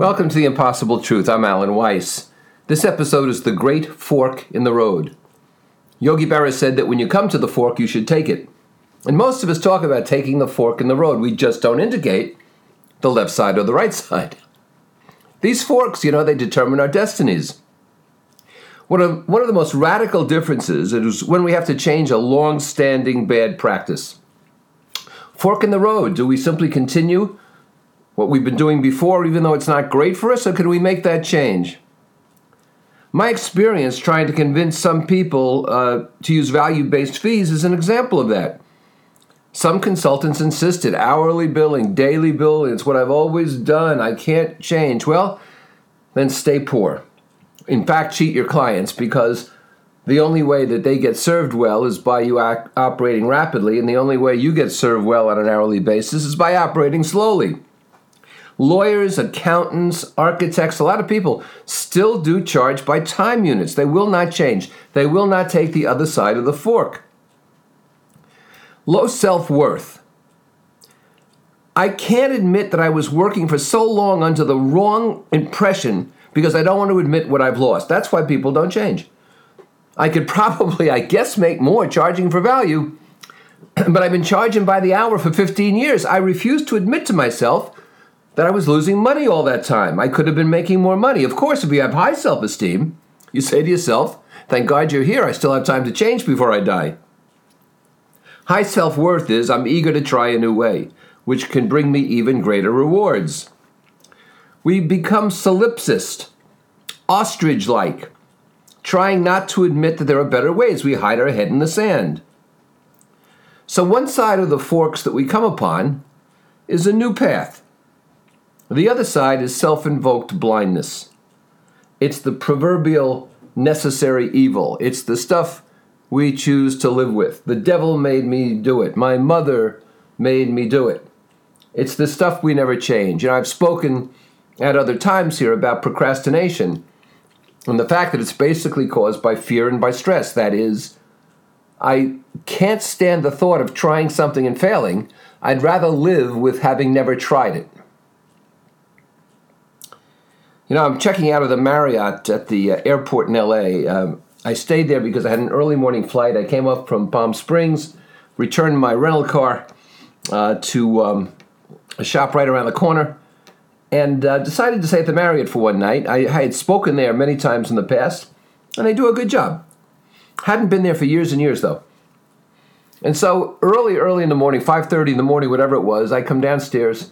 Welcome to The Impossible Truth. I'm Alan Weiss. This episode is The Great Fork in the Road. Yogi Berra said that when you come to the fork, you should take it. And most of us talk about taking the fork in the road. We just don't indicate the left side or the right side. These forks, you know, they determine our destinies. One of, one of the most radical differences is when we have to change a long standing bad practice. Fork in the road. Do we simply continue what we've been doing before, even though it's not great for us, or can we make that change? My experience trying to convince some people uh, to use value based fees is an example of that. Some consultants insisted hourly billing, daily billing, it's what I've always done, I can't change. Well, then stay poor. In fact, cheat your clients because the only way that they get served well is by you operating rapidly, and the only way you get served well on an hourly basis is by operating slowly. Lawyers, accountants, architects, a lot of people still do charge by time units. They will not change. They will not take the other side of the fork. Low self worth. I can't admit that I was working for so long under the wrong impression because I don't want to admit what I've lost. That's why people don't change. I could probably, I guess, make more charging for value, but I've been charging by the hour for 15 years. I refuse to admit to myself that I was losing money all that time. I could have been making more money. Of course, if you have high self esteem, you say to yourself, Thank God you're here. I still have time to change before I die. High self worth is I'm eager to try a new way, which can bring me even greater rewards. We become solipsist, ostrich like, trying not to admit that there are better ways. We hide our head in the sand. So, one side of the forks that we come upon is a new path. The other side is self invoked blindness. It's the proverbial necessary evil. It's the stuff we choose to live with. The devil made me do it. My mother made me do it. It's the stuff we never change. And I've spoken at other times here about procrastination and the fact that it's basically caused by fear and by stress. That is, I can't stand the thought of trying something and failing. I'd rather live with having never tried it. You know, I'm checking out of the Marriott at the uh, airport in LA. Um, I stayed there because I had an early morning flight. I came up from Palm Springs, returned my rental car uh, to um, a shop right around the corner, and uh, decided to stay at the Marriott for one night. I, I had spoken there many times in the past, and they do a good job. Hadn't been there for years and years though. And so early, early in the morning, 5:30 in the morning, whatever it was, I come downstairs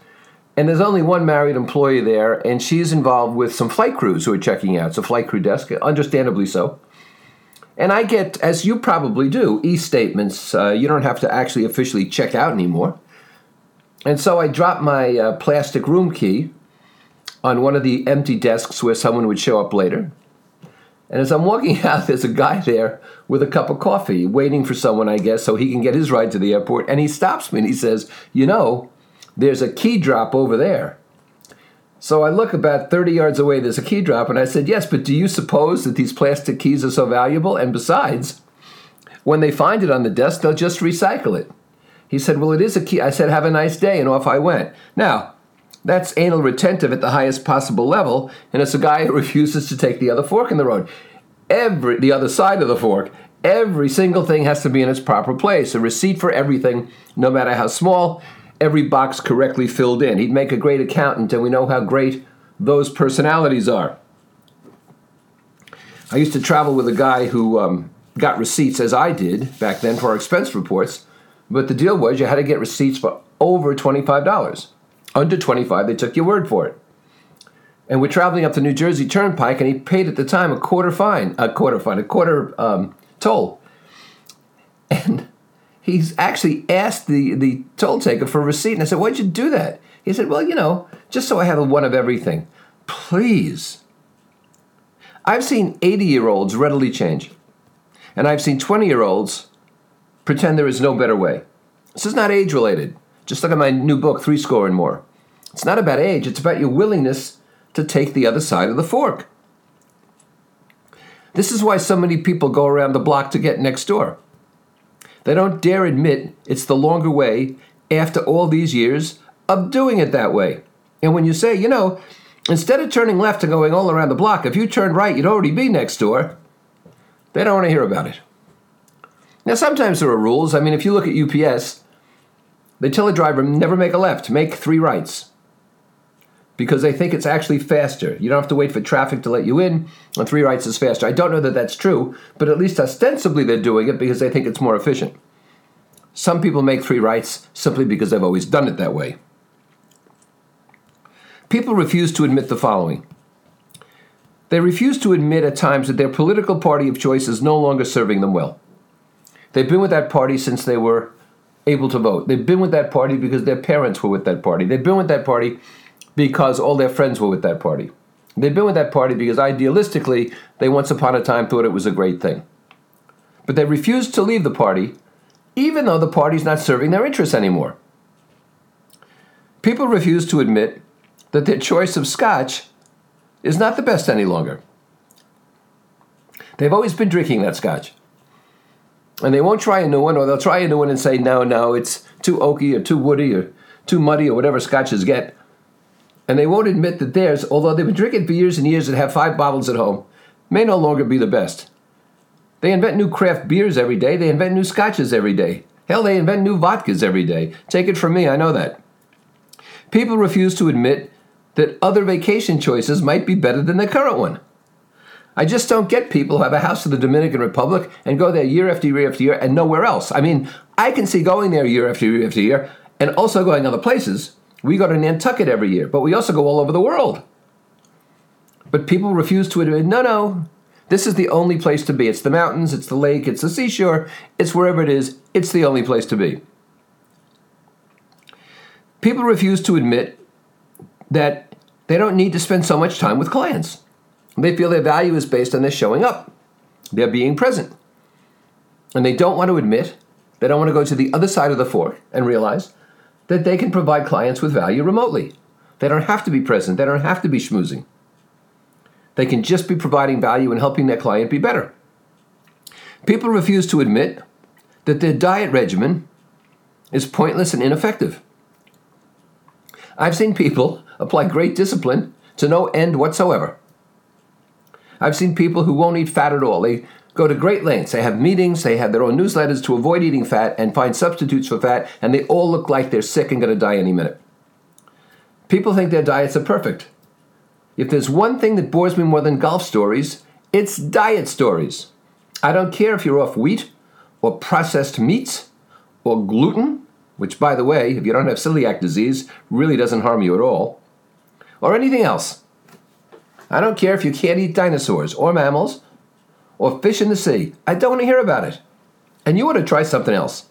and there's only one Marriott employee there, and she's involved with some flight crews who are checking out. It's a flight crew desk, understandably so. And I get, as you probably do, e statements. Uh, you don't have to actually officially check out anymore. And so I drop my uh, plastic room key on one of the empty desks where someone would show up later. And as I'm walking out, there's a guy there with a cup of coffee, waiting for someone, I guess, so he can get his ride to the airport. And he stops me and he says, You know, there's a key drop over there. So I look about 30 yards away, there's a key drop, and I said, Yes, but do you suppose that these plastic keys are so valuable? And besides, when they find it on the desk, they'll just recycle it. He said, Well, it is a key. I said, Have a nice day, and off I went. Now, that's anal retentive at the highest possible level, and it's a guy who refuses to take the other fork in the road. Every the other side of the fork, every single thing has to be in its proper place. A receipt for everything, no matter how small, every box correctly filled in. He'd make a great accountant, and we know how great those personalities are. I used to travel with a guy who um, got receipts, as I did back then, for our expense reports. But the deal was you had to get receipts for over $25. Under 25, they took your word for it. And we're traveling up the New Jersey Turnpike, and he paid at the time a quarter fine, a quarter fine, a quarter um, toll. And he's actually asked the, the toll taker for a receipt. And I said, Why'd you do that? He said, Well, you know, just so I have a one of everything. Please. I've seen 80 year olds readily change, and I've seen 20 year olds pretend there is no better way. This is not age related. Just look at my new book, Three Score and More. It's not about age, it's about your willingness to take the other side of the fork. This is why so many people go around the block to get next door. They don't dare admit it's the longer way after all these years of doing it that way. And when you say, you know, Instead of turning left and going all around the block, if you turned right, you'd already be next door. They don't want to hear about it. Now, sometimes there are rules. I mean, if you look at UPS, they tell a driver never make a left, make three rights. Because they think it's actually faster. You don't have to wait for traffic to let you in, and three rights is faster. I don't know that that's true, but at least ostensibly they're doing it because they think it's more efficient. Some people make three rights simply because they've always done it that way. People refuse to admit the following they refuse to admit at times that their political party of choice is no longer serving them well. They've been with that party since they were able to vote. They've been with that party because their parents were with that party. They've been with that party because all their friends were with that party. They've been with that party because idealistically, they once upon a time thought it was a great thing. But they refuse to leave the party, even though the party's not serving their interests anymore. People refuse to admit that their choice of scotch is not the best any longer. They've always been drinking that scotch. And they won't try a new one, or they'll try a new one and say, no, no, it's too oaky or too woody or too muddy or whatever scotches get. And they won't admit that theirs, although they've been drinking for years and years and have five bottles at home, may no longer be the best. They invent new craft beers every day. They invent new scotches every day. Hell, they invent new vodkas every day. Take it from me, I know that. People refuse to admit that other vacation choices might be better than the current one. I just don't get people who have a house in the Dominican Republic and go there year after year after year and nowhere else. I mean, I can see going there year after year after year and also going other places. We go to Nantucket every year, but we also go all over the world. But people refuse to admit, no, no, this is the only place to be. It's the mountains, it's the lake, it's the seashore, it's wherever it is, it's the only place to be. People refuse to admit that they don't need to spend so much time with clients. They feel their value is based on their showing up, their being present. And they don't want to admit, they don't want to go to the other side of the fork and realize that they can provide clients with value remotely. They don't have to be present, they don't have to be schmoozing. They can just be providing value and helping their client be better. People refuse to admit that their diet regimen is pointless and ineffective. I've seen people apply great discipline to no end whatsoever. I've seen people who won't eat fat at all. They go to great lengths. They have meetings, they have their own newsletters to avoid eating fat and find substitutes for fat, and they all look like they're sick and going to die any minute. People think their diets are perfect. If there's one thing that bores me more than golf stories, it's diet stories. I don't care if you're off wheat or processed meats or gluten which, by the way, if you don't have celiac disease, really doesn't harm you at all, or anything else. I don't care if you can't eat dinosaurs or mammals or fish in the sea. I don't want to hear about it. And you ought to try something else.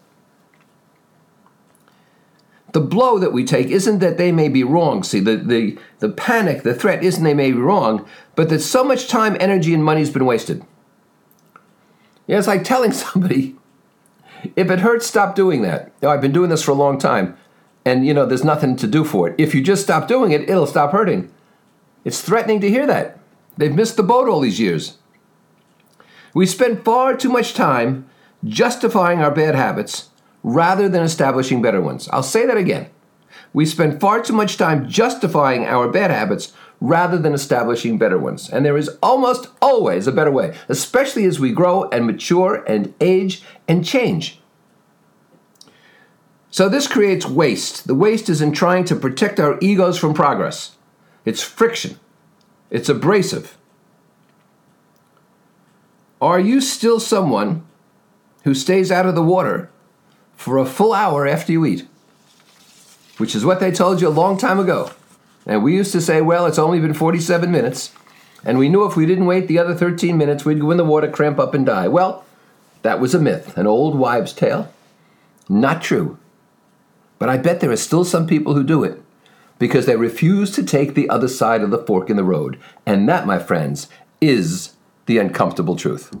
The blow that we take isn't that they may be wrong. See, the, the, the panic, the threat isn't they may be wrong, but that so much time, energy, and money has been wasted. Yeah, it's like telling somebody if it hurts, stop doing that. I've been doing this for a long time, and you know, there's nothing to do for it. If you just stop doing it, it'll stop hurting. It's threatening to hear that. They've missed the boat all these years. We spend far too much time justifying our bad habits rather than establishing better ones. I'll say that again. We spend far too much time justifying our bad habits rather than establishing better ones. And there is almost always a better way, especially as we grow and mature and age and change. So this creates waste. The waste is in trying to protect our egos from progress. It's friction. It's abrasive. Are you still someone who stays out of the water for a full hour after you eat? Which is what they told you a long time ago. And we used to say, well, it's only been 47 minutes. And we knew if we didn't wait the other 13 minutes, we'd go in the water, cramp up, and die. Well, that was a myth, an old wives' tale. Not true. But I bet there are still some people who do it because they refuse to take the other side of the fork in the road. And that, my friends, is the uncomfortable truth.